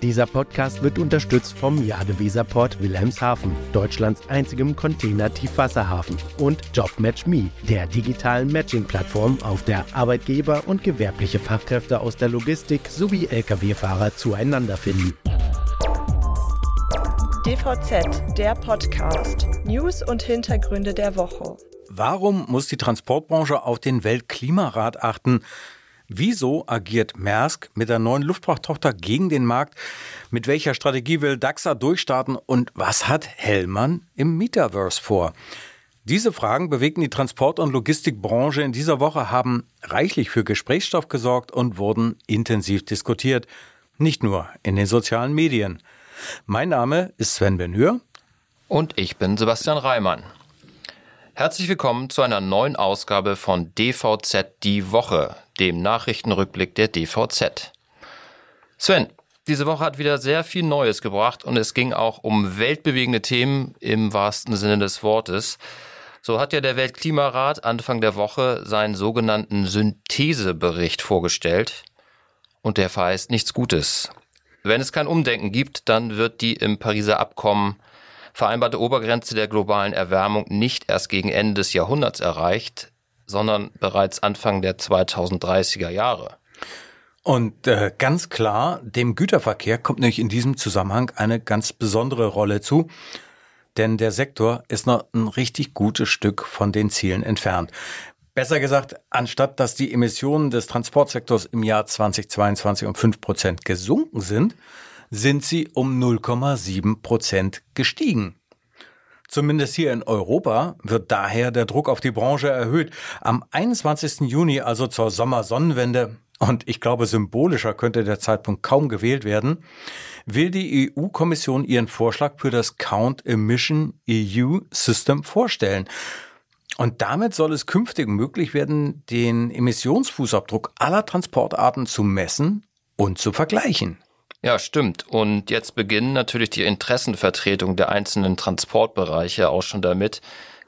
Dieser Podcast wird unterstützt vom Jadeweserport Wilhelmshaven, Deutschlands einzigem Container-Tiefwasserhafen und JobMatchMe, der digitalen Matching-Plattform, auf der Arbeitgeber und gewerbliche Fachkräfte aus der Logistik sowie Lkw-Fahrer zueinander finden. DVZ, der Podcast. News und Hintergründe der Woche. Warum muss die Transportbranche auf den Weltklimarat achten? Wieso agiert Maersk mit der neuen Luftfrachttochter gegen den Markt? Mit welcher Strategie will DAXA durchstarten? Und was hat Hellmann im Metaverse vor? Diese Fragen bewegten die Transport- und Logistikbranche in dieser Woche, haben reichlich für Gesprächsstoff gesorgt und wurden intensiv diskutiert. Nicht nur in den sozialen Medien. Mein Name ist Sven Benhür. Und ich bin Sebastian Reimann. Herzlich willkommen zu einer neuen Ausgabe von DVZ Die Woche, dem Nachrichtenrückblick der DVZ. Sven, diese Woche hat wieder sehr viel Neues gebracht und es ging auch um weltbewegende Themen im wahrsten Sinne des Wortes. So hat ja der Weltklimarat Anfang der Woche seinen sogenannten Synthesebericht vorgestellt und der verheißt nichts Gutes. Wenn es kein Umdenken gibt, dann wird die im Pariser Abkommen vereinbarte Obergrenze der globalen Erwärmung nicht erst gegen Ende des Jahrhunderts erreicht, sondern bereits Anfang der 2030er Jahre. Und äh, ganz klar, dem Güterverkehr kommt nämlich in diesem Zusammenhang eine ganz besondere Rolle zu, denn der Sektor ist noch ein richtig gutes Stück von den Zielen entfernt. Besser gesagt, anstatt dass die Emissionen des Transportsektors im Jahr 2022 um 5 Prozent gesunken sind, sind sie um 0,7 Prozent gestiegen. Zumindest hier in Europa wird daher der Druck auf die Branche erhöht. Am 21. Juni, also zur Sommersonnenwende, und ich glaube, symbolischer könnte der Zeitpunkt kaum gewählt werden, will die EU-Kommission ihren Vorschlag für das Count Emission EU System vorstellen. Und damit soll es künftig möglich werden, den Emissionsfußabdruck aller Transportarten zu messen und zu vergleichen. Ja, stimmt. Und jetzt beginnen natürlich die Interessenvertretung der einzelnen Transportbereiche auch schon damit,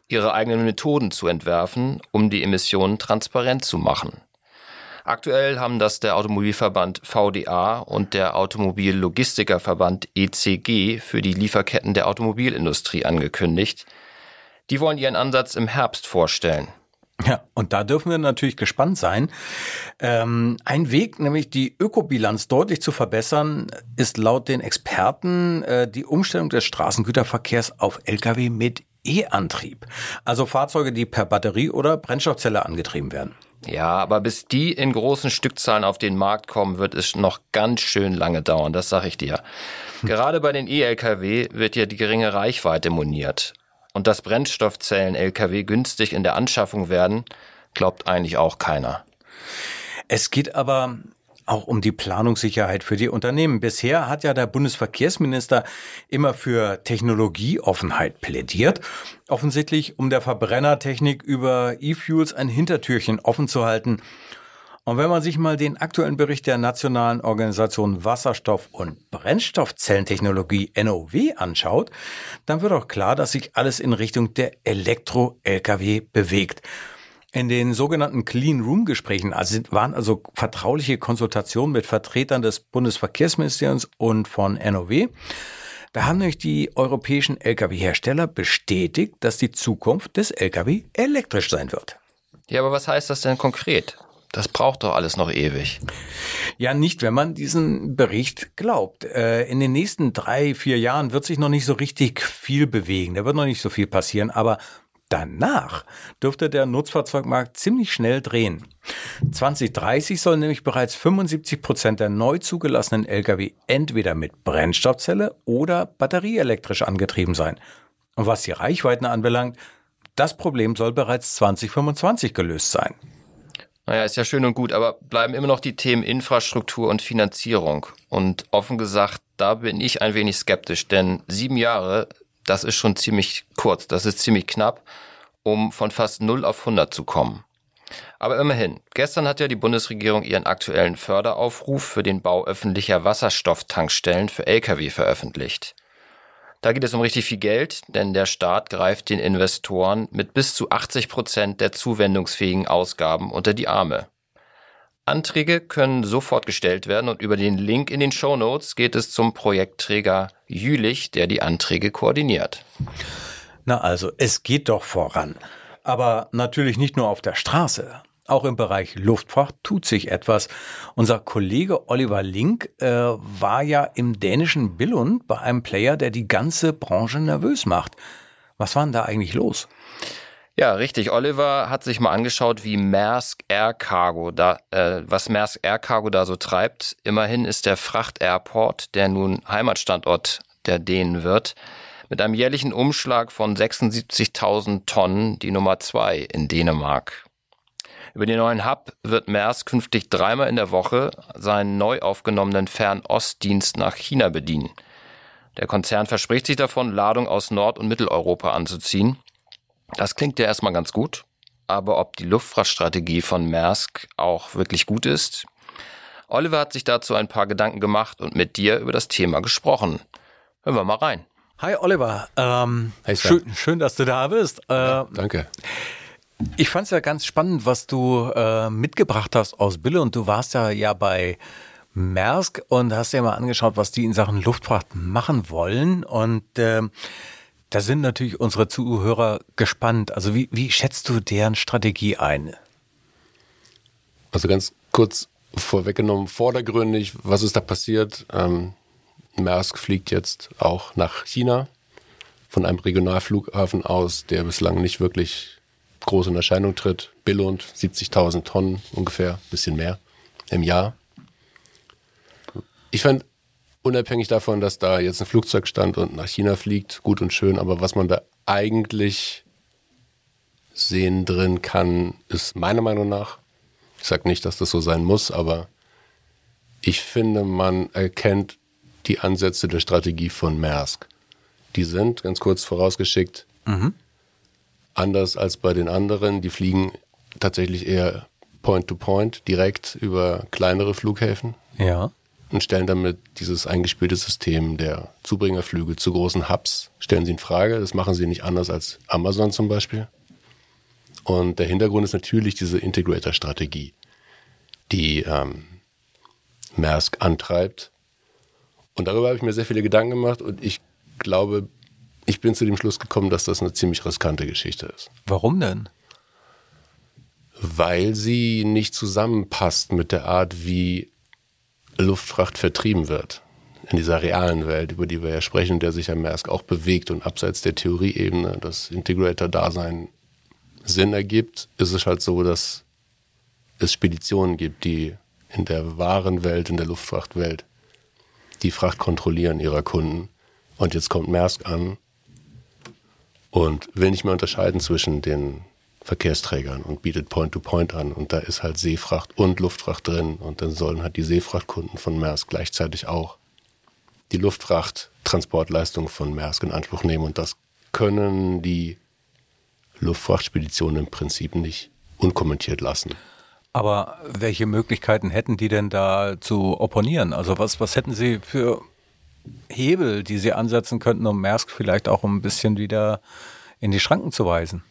ihre eigenen Methoden zu entwerfen, um die Emissionen transparent zu machen. Aktuell haben das der Automobilverband VDA und der Automobillogistikerverband ECG für die Lieferketten der Automobilindustrie angekündigt. Die wollen ihren Ansatz im Herbst vorstellen. Ja, und da dürfen wir natürlich gespannt sein. Ähm, ein Weg, nämlich die Ökobilanz deutlich zu verbessern, ist laut den Experten äh, die Umstellung des Straßengüterverkehrs auf Lkw mit E-Antrieb. Also Fahrzeuge, die per Batterie oder Brennstoffzelle angetrieben werden. Ja, aber bis die in großen Stückzahlen auf den Markt kommen, wird es noch ganz schön lange dauern, das sage ich dir. Gerade bei den E-Lkw wird ja die geringe Reichweite moniert und dass Brennstoffzellen-Lkw günstig in der Anschaffung werden, glaubt eigentlich auch keiner. Es geht aber auch um die Planungssicherheit für die Unternehmen. Bisher hat ja der Bundesverkehrsminister immer für Technologieoffenheit plädiert. Offensichtlich, um der Verbrennertechnik über E-Fuels ein Hintertürchen offen zu halten und wenn man sich mal den aktuellen Bericht der Nationalen Organisation Wasserstoff- und Brennstoffzellentechnologie NOW anschaut, dann wird auch klar, dass sich alles in Richtung der Elektro-Lkw bewegt. In den sogenannten Clean Room Gesprächen also waren also vertrauliche Konsultationen mit Vertretern des Bundesverkehrsministeriums und von NOW. Da haben nämlich die europäischen Lkw-Hersteller bestätigt, dass die Zukunft des Lkw elektrisch sein wird. Ja, aber was heißt das denn konkret? Das braucht doch alles noch ewig. Ja, nicht, wenn man diesen Bericht glaubt. Äh, in den nächsten drei, vier Jahren wird sich noch nicht so richtig viel bewegen. Da wird noch nicht so viel passieren. Aber danach dürfte der Nutzfahrzeugmarkt ziemlich schnell drehen. 2030 sollen nämlich bereits 75 Prozent der neu zugelassenen Lkw entweder mit Brennstoffzelle oder batterieelektrisch angetrieben sein. Und was die Reichweiten anbelangt, das Problem soll bereits 2025 gelöst sein. Naja, ist ja schön und gut, aber bleiben immer noch die Themen Infrastruktur und Finanzierung. Und offen gesagt, da bin ich ein wenig skeptisch, denn sieben Jahre, das ist schon ziemlich kurz, das ist ziemlich knapp, um von fast 0 auf 100 zu kommen. Aber immerhin, gestern hat ja die Bundesregierung ihren aktuellen Förderaufruf für den Bau öffentlicher Wasserstofftankstellen für Lkw veröffentlicht. Da geht es um richtig viel Geld, denn der Staat greift den Investoren mit bis zu 80 Prozent der zuwendungsfähigen Ausgaben unter die Arme. Anträge können sofort gestellt werden und über den Link in den Show Notes geht es zum Projektträger Jülich, der die Anträge koordiniert. Na also, es geht doch voran. Aber natürlich nicht nur auf der Straße. Auch im Bereich Luftfahrt tut sich etwas. Unser Kollege Oliver Link äh, war ja im dänischen Billund bei einem Player, der die ganze Branche nervös macht. Was war denn da eigentlich los? Ja, richtig. Oliver hat sich mal angeschaut, wie Maersk Air Cargo da, äh, was Maersk Air Cargo da so treibt. Immerhin ist der Fracht Airport, der nun Heimatstandort der Dänen wird, mit einem jährlichen Umschlag von 76.000 Tonnen die Nummer zwei in Dänemark. Über den neuen Hub wird Maersk künftig dreimal in der Woche seinen neu aufgenommenen Fernostdienst nach China bedienen. Der Konzern verspricht sich davon, Ladung aus Nord- und Mitteleuropa anzuziehen. Das klingt ja erstmal ganz gut, aber ob die Luftfrachtstrategie von Maersk auch wirklich gut ist? Oliver hat sich dazu ein paar Gedanken gemacht und mit dir über das Thema gesprochen. Hören wir mal rein. Hi Oliver, ähm, Hey, schön, schön, dass du da bist. Äh, Danke. Ich fand es ja ganz spannend, was du äh, mitgebracht hast aus Bille und du warst ja ja bei Maersk und hast dir mal angeschaut, was die in Sachen Luftfahrt machen wollen und ähm, da sind natürlich unsere Zuhörer gespannt. Also wie, wie schätzt du deren Strategie ein? Also ganz kurz vorweggenommen, vordergründig, was ist da passiert? Ähm, Maersk fliegt jetzt auch nach China von einem Regionalflughafen aus, der bislang nicht wirklich groß in Erscheinung tritt. Billund, 70.000 Tonnen ungefähr, bisschen mehr im Jahr. Ich fand, unabhängig davon, dass da jetzt ein Flugzeug stand und nach China fliegt, gut und schön, aber was man da eigentlich sehen drin kann, ist meiner Meinung nach, ich sage nicht, dass das so sein muss, aber ich finde, man erkennt die Ansätze der Strategie von Maersk. Die sind, ganz kurz vorausgeschickt, anders als bei den anderen. Die fliegen tatsächlich eher Point-to-Point, direkt über kleinere Flughäfen Ja. und stellen damit dieses eingespielte System der Zubringerflüge zu großen Hubs, stellen sie in Frage. Das machen sie nicht anders als Amazon zum Beispiel. Und der Hintergrund ist natürlich diese Integrator-Strategie, die ähm, Maersk antreibt. Und darüber habe ich mir sehr viele Gedanken gemacht und ich glaube, ich bin zu dem Schluss gekommen, dass das eine ziemlich riskante Geschichte ist. Warum denn? Weil sie nicht zusammenpasst mit der Art, wie Luftfracht vertrieben wird. In dieser realen Welt, über die wir ja sprechen, der sich ja Maersk auch bewegt und abseits der Theorieebene das Integrator-Dasein Sinn ergibt, ist es halt so, dass es Speditionen gibt, die in der wahren Welt, in der Luftfrachtwelt, die Fracht kontrollieren ihrer Kunden. Und jetzt kommt Maersk an und will nicht mehr unterscheiden zwischen den Verkehrsträgern und bietet Point-to-Point an. Und da ist halt Seefracht und Luftfracht drin. Und dann sollen halt die Seefrachtkunden von Maersk gleichzeitig auch die Luftfrachttransportleistung von Maersk in Anspruch nehmen. Und das können die Luftfrachtspeditionen im Prinzip nicht unkommentiert lassen. Aber welche Möglichkeiten hätten die denn da zu opponieren? Also was, was hätten sie für Hebel, die sie ansetzen könnten, um Maersk vielleicht auch ein bisschen wieder in die Schranken zu weisen?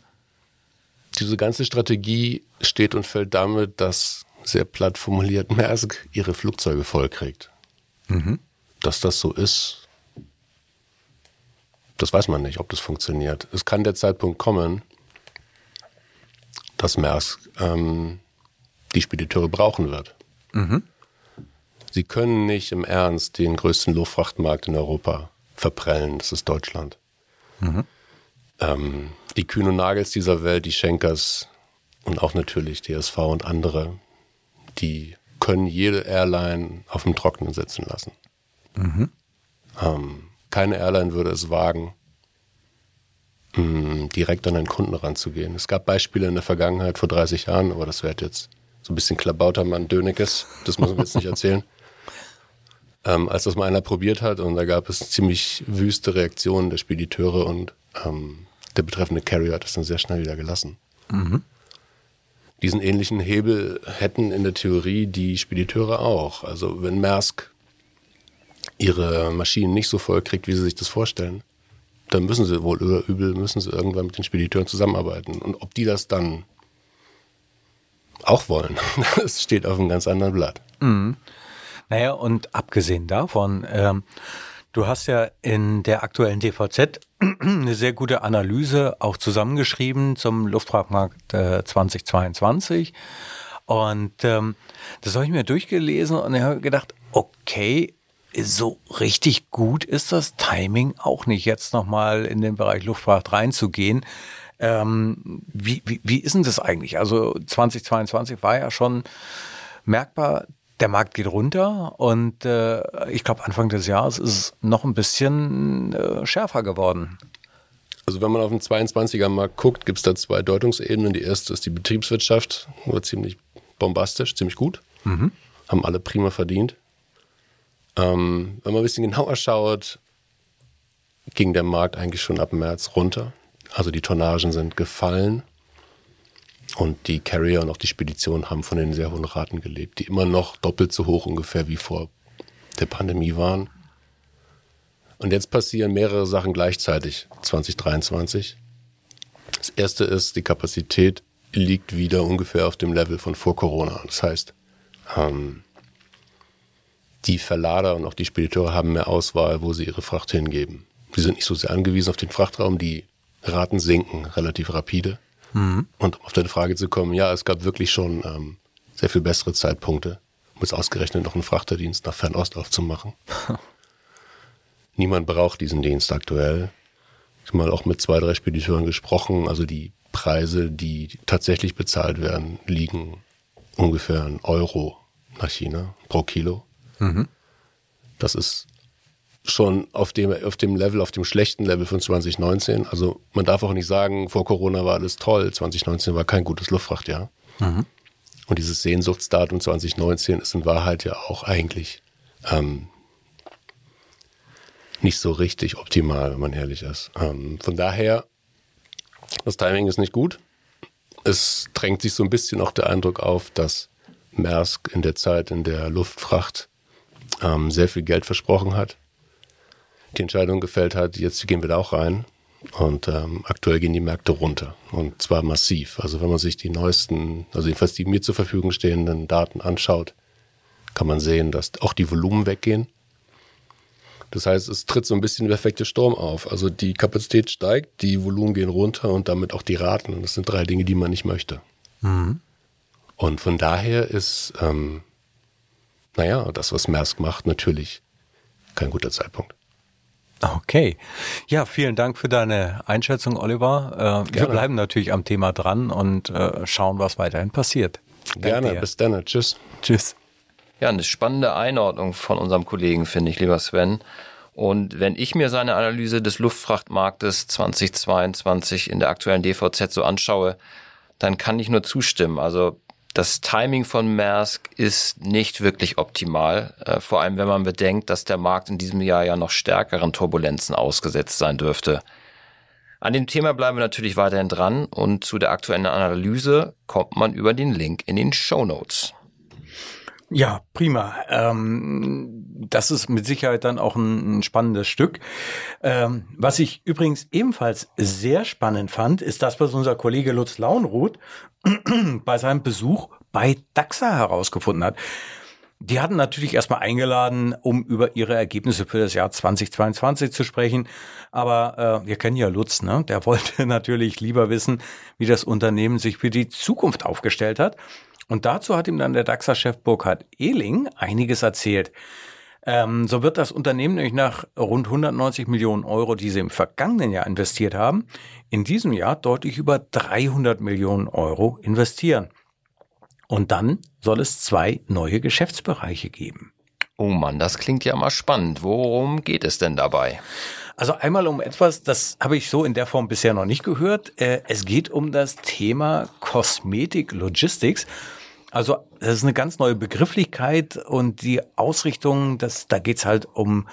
Diese ganze Strategie steht und fällt damit, dass sehr platt formuliert Maersk ihre Flugzeuge vollkriegt. Dass das so ist, das weiß man nicht, ob das funktioniert. Es kann der Zeitpunkt kommen, dass Maersk ähm, die Spediteure brauchen wird. Sie können nicht im Ernst den größten Luftfrachtmarkt in Europa verprellen. Das ist Deutschland. Ähm, die Kühn und Nagels dieser Welt, die Schenkers und auch natürlich DSV und andere, die können jede Airline auf dem Trockenen sitzen lassen. Ähm, keine Airline würde es wagen, mh, direkt an einen Kunden ranzugehen. Es gab Beispiele in der Vergangenheit vor 30 Jahren, aber das wird jetzt so ein bisschen Klabautermann Dönekes. Das müssen wir jetzt nicht erzählen. Ähm, als das mal einer probiert hat und da gab es ziemlich wüste Reaktionen der Spediteure und ähm, der betreffende Carrier hat das dann sehr schnell wieder gelassen. Diesen ähnlichen Hebel hätten in der Theorie die Spediteure auch. Also wenn Maersk ihre Maschinen nicht so voll kriegt, wie sie sich das vorstellen, dann müssen sie wohl oder übel, müssen sie irgendwann mit den Spediteuren zusammenarbeiten. Und ob die das dann auch wollen. Das steht auf einem ganz anderen Blatt. Mhm. Naja, und abgesehen davon, ähm, du hast ja in der aktuellen DVZ eine sehr gute Analyse auch zusammengeschrieben zum Luftfahrtmarkt äh, 2022. Und ähm, das habe ich mir durchgelesen und ich habe gedacht, okay, so richtig gut ist das Timing auch nicht, jetzt nochmal in den Bereich Luftfahrt reinzugehen. Ähm, wie, wie, wie ist denn das eigentlich? Also 2022 war ja schon merkbar, der Markt geht runter und äh, ich glaube, Anfang des Jahres ist es noch ein bisschen äh, schärfer geworden. Also wenn man auf den 22er Markt guckt, gibt es da zwei Deutungsebenen. Die erste ist die Betriebswirtschaft, war ziemlich bombastisch, ziemlich gut. Mhm. Haben alle prima verdient. Ähm, wenn man ein bisschen genauer schaut, ging der Markt eigentlich schon ab März runter. Also die Tonnagen sind gefallen. Und die Carrier und auch die Speditionen haben von den sehr hohen Raten gelebt, die immer noch doppelt so hoch ungefähr wie vor der Pandemie waren. Und jetzt passieren mehrere Sachen gleichzeitig 2023. Das erste ist, die Kapazität liegt wieder ungefähr auf dem Level von vor Corona. Das heißt, ähm, die Verlader und auch die Spediteure haben mehr Auswahl, wo sie ihre Fracht hingeben. Sie sind nicht so sehr angewiesen auf den Frachtraum, die Raten sinken relativ rapide. Mhm. Und um auf deine Frage zu kommen, ja, es gab wirklich schon ähm, sehr viel bessere Zeitpunkte, um es ausgerechnet noch einen Frachterdienst nach Fernost aufzumachen. Niemand braucht diesen Dienst aktuell. Ich habe mal auch mit zwei, drei Spediteuren gesprochen. Also die Preise, die tatsächlich bezahlt werden, liegen ungefähr ein Euro nach China pro Kilo. Mhm. Das ist schon auf dem, auf dem Level, auf dem schlechten Level von 2019. Also man darf auch nicht sagen, vor Corona war alles toll, 2019 war kein gutes Luftfrachtjahr. Mhm. Und dieses Sehnsuchtsdatum 2019 ist in Wahrheit ja auch eigentlich ähm, nicht so richtig optimal, wenn man ehrlich ist. Ähm, von daher, das Timing ist nicht gut. Es drängt sich so ein bisschen auch der Eindruck auf, dass Maersk in der Zeit in der Luftfracht ähm, sehr viel Geld versprochen hat die Entscheidung gefällt hat, jetzt gehen wir da auch rein. Und ähm, aktuell gehen die Märkte runter und zwar massiv. Also wenn man sich die neuesten, also jedenfalls die mir zur Verfügung stehenden Daten anschaut, kann man sehen, dass auch die Volumen weggehen. Das heißt, es tritt so ein bisschen der perfekte Sturm auf. Also die Kapazität steigt, die Volumen gehen runter und damit auch die Raten. Und das sind drei Dinge, die man nicht möchte. Mhm. Und von daher ist, ähm, naja, das, was Maersk macht, natürlich kein guter Zeitpunkt. Okay. Ja, vielen Dank für deine Einschätzung, Oliver. Äh, wir bleiben natürlich am Thema dran und äh, schauen, was weiterhin passiert. Gerne, bis dann. Tschüss. Tschüss. Ja, eine spannende Einordnung von unserem Kollegen, finde ich, lieber Sven. Und wenn ich mir seine Analyse des Luftfrachtmarktes 2022 in der aktuellen DVZ so anschaue, dann kann ich nur zustimmen. Also das Timing von Maersk ist nicht wirklich optimal, äh, vor allem wenn man bedenkt, dass der Markt in diesem Jahr ja noch stärkeren Turbulenzen ausgesetzt sein dürfte. An dem Thema bleiben wir natürlich weiterhin dran und zu der aktuellen Analyse kommt man über den Link in den Show Notes. Ja, prima. Ähm, das ist mit Sicherheit dann auch ein, ein spannendes Stück. Ähm, was ich übrigens ebenfalls sehr spannend fand, ist das, was unser Kollege Lutz Launruth bei seinem Besuch bei DAXA herausgefunden hat. Die hatten natürlich erstmal eingeladen, um über ihre Ergebnisse für das Jahr 2022 zu sprechen. Aber äh, wir kennen ja Lutz, ne? Der wollte natürlich lieber wissen, wie das Unternehmen sich für die Zukunft aufgestellt hat. Und dazu hat ihm dann der DAXA-Chef Burkhard Ehling einiges erzählt. Ähm, so wird das Unternehmen nämlich nach rund 190 Millionen Euro, die sie im vergangenen Jahr investiert haben, in diesem Jahr deutlich über 300 Millionen Euro investieren. Und dann soll es zwei neue Geschäftsbereiche geben. Oh Mann, das klingt ja mal spannend. Worum geht es denn dabei? Also einmal um etwas, das habe ich so in der Form bisher noch nicht gehört. Äh, es geht um das Thema Kosmetik Logistics. Also das ist eine ganz neue Begrifflichkeit und die Ausrichtung, das, da geht's halt um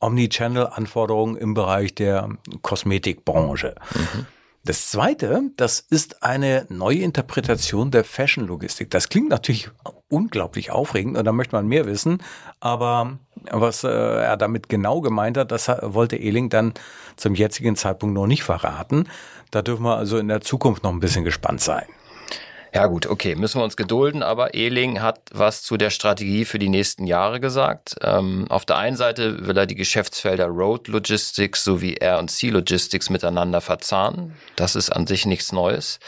Omnichannel-Anforderungen im Bereich der Kosmetikbranche. Mhm. Das zweite, das ist eine neue Interpretation der Fashion-Logistik. Das klingt natürlich unglaublich aufregend und da möchte man mehr wissen. Aber was äh, er damit genau gemeint hat, das wollte Ehling dann zum jetzigen Zeitpunkt noch nicht verraten. Da dürfen wir also in der Zukunft noch ein bisschen gespannt sein. Ja gut, okay, müssen wir uns gedulden, aber Ehling hat was zu der Strategie für die nächsten Jahre gesagt. Ähm, auf der einen Seite will er die Geschäftsfelder Road Logistics sowie Sea Logistics miteinander verzahnen. Das ist an sich nichts Neues.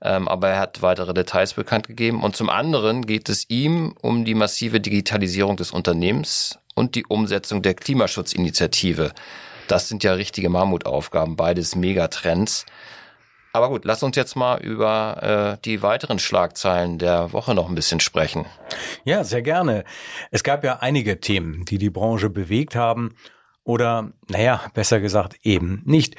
Ähm, aber er hat weitere Details bekannt gegeben. Und zum anderen geht es ihm um die massive Digitalisierung des Unternehmens und die Umsetzung der Klimaschutzinitiative. Das sind ja richtige Mammutaufgaben, beides Megatrends. Aber gut, lass uns jetzt mal über äh, die weiteren Schlagzeilen der Woche noch ein bisschen sprechen. Ja, sehr gerne. Es gab ja einige Themen, die die Branche bewegt haben oder, naja, besser gesagt eben nicht.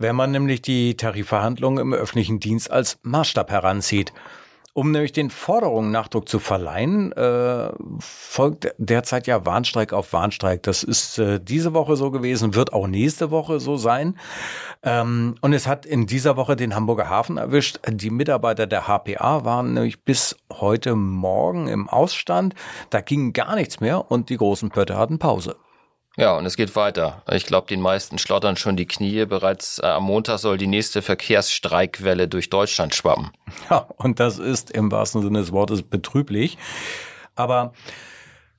Wenn man nämlich die Tarifverhandlungen im öffentlichen Dienst als Maßstab heranzieht. Um nämlich den Forderungen Nachdruck zu verleihen, äh, folgt derzeit ja Warnstreik auf Warnstreik. Das ist äh, diese Woche so gewesen, wird auch nächste Woche so sein. Ähm, und es hat in dieser Woche den Hamburger Hafen erwischt. Die Mitarbeiter der HPA waren nämlich bis heute Morgen im Ausstand. Da ging gar nichts mehr und die großen Pötte hatten Pause. Ja, und es geht weiter. Ich glaube, den meisten schlottern schon die Knie. Bereits äh, am Montag soll die nächste Verkehrsstreikwelle durch Deutschland schwappen. Ja, und das ist im wahrsten Sinne des Wortes betrüblich. Aber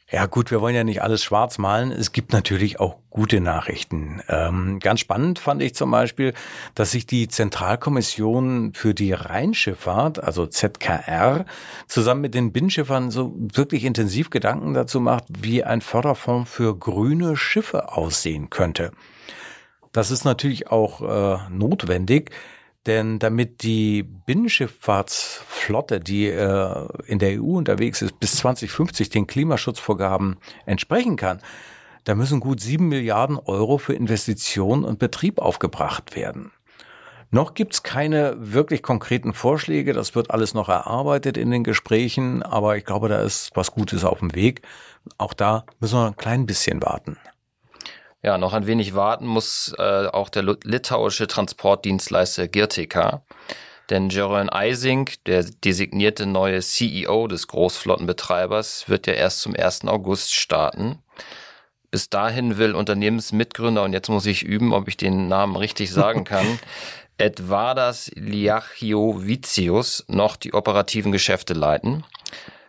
ja gut, wir wollen ja nicht alles schwarz malen. Es gibt natürlich auch gute Nachrichten. Ähm, ganz spannend fand ich zum Beispiel, dass sich die Zentralkommission für die Rheinschifffahrt, also ZKR, zusammen mit den Binnenschiffern so wirklich intensiv Gedanken dazu macht, wie ein Förderfonds für grüne Schiffe aussehen könnte. Das ist natürlich auch äh, notwendig, denn damit die Binnenschifffahrtsflotte, die äh, in der EU unterwegs ist, bis 2050 den Klimaschutzvorgaben entsprechen kann, da müssen gut sieben Milliarden Euro für Investitionen und Betrieb aufgebracht werden. Noch gibt's keine wirklich konkreten Vorschläge, das wird alles noch erarbeitet in den Gesprächen, aber ich glaube, da ist was Gutes auf dem Weg. Auch da müssen wir ein klein bisschen warten. Ja, noch ein wenig warten muss äh, auch der litauische Transportdienstleister Girtika. Denn Jeroen Eising, der designierte neue CEO des Großflottenbetreibers, wird ja erst zum 1. August starten. Bis dahin will Unternehmensmitgründer, und jetzt muss ich üben, ob ich den Namen richtig sagen kann, Edvardas Liachiovicius noch die operativen Geschäfte leiten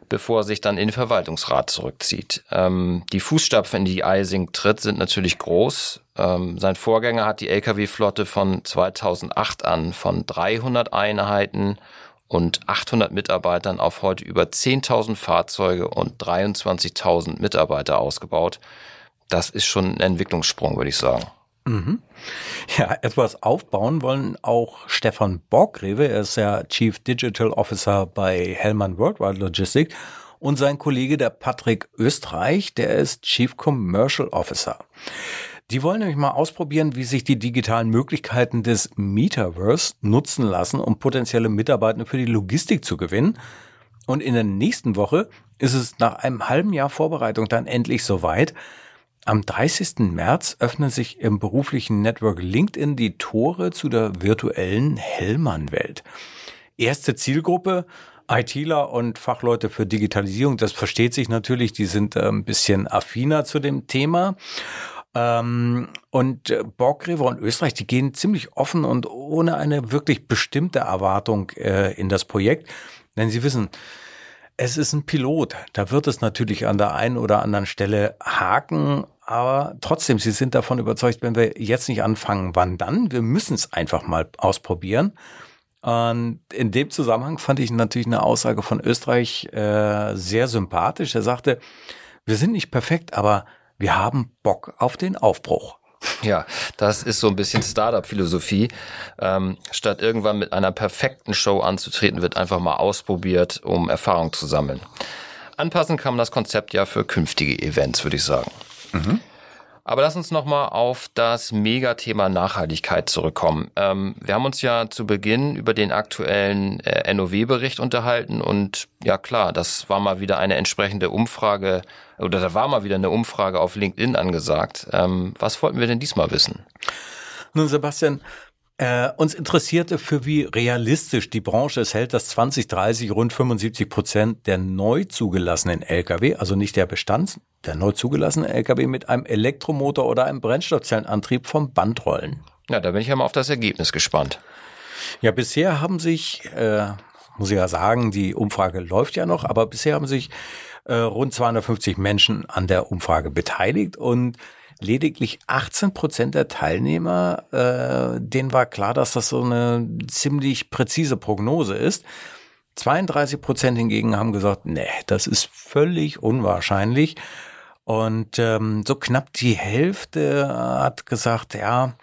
bevor er sich dann in den Verwaltungsrat zurückzieht. Ähm, die Fußstapfen, in die Eising tritt, sind natürlich groß. Ähm, sein Vorgänger hat die Lkw-Flotte von 2008 an von 300 Einheiten und 800 Mitarbeitern auf heute über 10.000 Fahrzeuge und 23.000 Mitarbeiter ausgebaut. Das ist schon ein Entwicklungssprung, würde ich sagen. Mhm. Ja, etwas aufbauen wollen auch Stefan Borgrewe, er ist ja Chief Digital Officer bei Hellman Worldwide Logistics und sein Kollege der Patrick Österreich, der ist Chief Commercial Officer. Die wollen nämlich mal ausprobieren, wie sich die digitalen Möglichkeiten des Metaverse nutzen lassen, um potenzielle Mitarbeiter für die Logistik zu gewinnen. Und in der nächsten Woche ist es nach einem halben Jahr Vorbereitung dann endlich soweit. Am 30. März öffnen sich im beruflichen Network LinkedIn die Tore zu der virtuellen Hellmann-Welt. Erste Zielgruppe ITler und Fachleute für Digitalisierung, das versteht sich natürlich, die sind äh, ein bisschen affiner zu dem Thema. Ähm, und äh, Borgrewe und Österreich, die gehen ziemlich offen und ohne eine wirklich bestimmte Erwartung äh, in das Projekt, denn sie wissen, es ist ein Pilot. Da wird es natürlich an der einen oder anderen Stelle haken, aber trotzdem, sie sind davon überzeugt, wenn wir jetzt nicht anfangen, wann dann? Wir müssen es einfach mal ausprobieren. Und in dem Zusammenhang fand ich natürlich eine Aussage von Österreich äh, sehr sympathisch. Er sagte, wir sind nicht perfekt, aber wir haben Bock auf den Aufbruch. Ja, das ist so ein bisschen Startup-Philosophie. Ähm, statt irgendwann mit einer perfekten Show anzutreten, wird einfach mal ausprobiert, um Erfahrung zu sammeln. Anpassen kann man das Konzept ja für künftige Events, würde ich sagen. Mhm. Aber lass uns nochmal auf das Megathema Nachhaltigkeit zurückkommen. Ähm, wir haben uns ja zu Beginn über den aktuellen äh, NOW-Bericht unterhalten und ja klar, das war mal wieder eine entsprechende Umfrage oder da war mal wieder eine Umfrage auf LinkedIn angesagt. Ähm, was wollten wir denn diesmal wissen? Nun, Sebastian, äh, uns interessierte, für wie realistisch die Branche es hält, dass 2030 rund 75 Prozent der neu zugelassenen Lkw, also nicht der Bestands, der neu zugelassenen Lkw mit einem Elektromotor oder einem Brennstoffzellenantrieb vom Band rollen. Ja, da bin ich ja mal auf das Ergebnis gespannt. Ja, bisher haben sich äh, muss ich ja sagen, die Umfrage läuft ja noch, aber bisher haben sich äh, rund 250 Menschen an der Umfrage beteiligt und lediglich 18 Prozent der Teilnehmer, äh, denen war klar, dass das so eine ziemlich präzise Prognose ist. 32 Prozent hingegen haben gesagt, nee, das ist völlig unwahrscheinlich. Und ähm, so knapp die Hälfte hat gesagt, ja,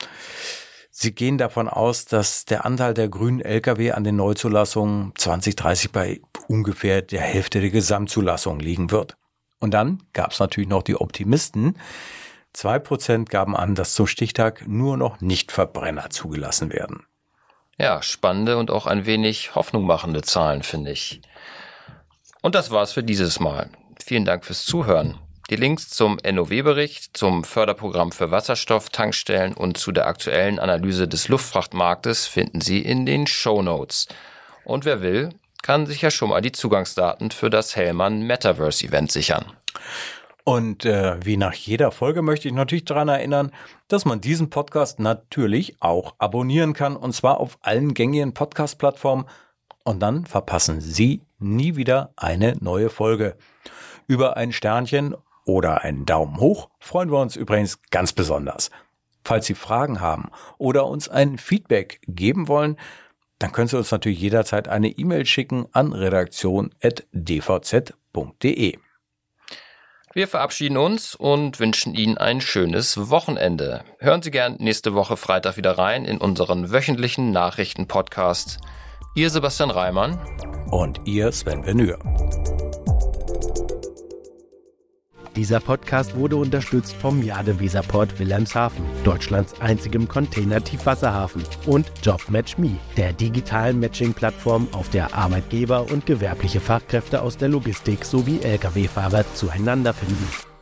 sie gehen davon aus, dass der Anteil der grünen Lkw an den Neuzulassungen 2030 bei ungefähr der Hälfte der Gesamtzulassung liegen wird. Und dann gab es natürlich noch die Optimisten. Zwei Prozent gaben an, dass zum Stichtag nur noch Nichtverbrenner zugelassen werden. Ja, spannende und auch ein wenig Hoffnung machende Zahlen, finde ich. Und das war's für dieses Mal. Vielen Dank fürs Zuhören. Die Links zum NOW-Bericht, zum Förderprogramm für Wasserstofftankstellen und zu der aktuellen Analyse des Luftfrachtmarktes finden Sie in den Show Notes. Und wer will, kann sich ja schon mal die Zugangsdaten für das Hellmann Metaverse Event sichern. Und äh, wie nach jeder Folge möchte ich natürlich daran erinnern, dass man diesen Podcast natürlich auch abonnieren kann und zwar auf allen gängigen Podcast-Plattformen und dann verpassen Sie nie wieder eine neue Folge. Über ein Sternchen oder einen Daumen hoch freuen wir uns übrigens ganz besonders. Falls Sie Fragen haben oder uns ein Feedback geben wollen, dann können Sie uns natürlich jederzeit eine E-Mail schicken an redaktion.dvz.de. Wir verabschieden uns und wünschen Ihnen ein schönes Wochenende. Hören Sie gern nächste Woche Freitag wieder rein in unseren wöchentlichen Nachrichten-Podcast. Ihr Sebastian Reimann und Ihr Sven Benür. Dieser Podcast wurde unterstützt vom Jade Weserport Wilhelmshaven, Deutschlands einzigem Container-Tiefwasserhafen und JobMatchMe, der digitalen Matching-Plattform, auf der Arbeitgeber und gewerbliche Fachkräfte aus der Logistik sowie Lkw-Fahrer zueinander finden.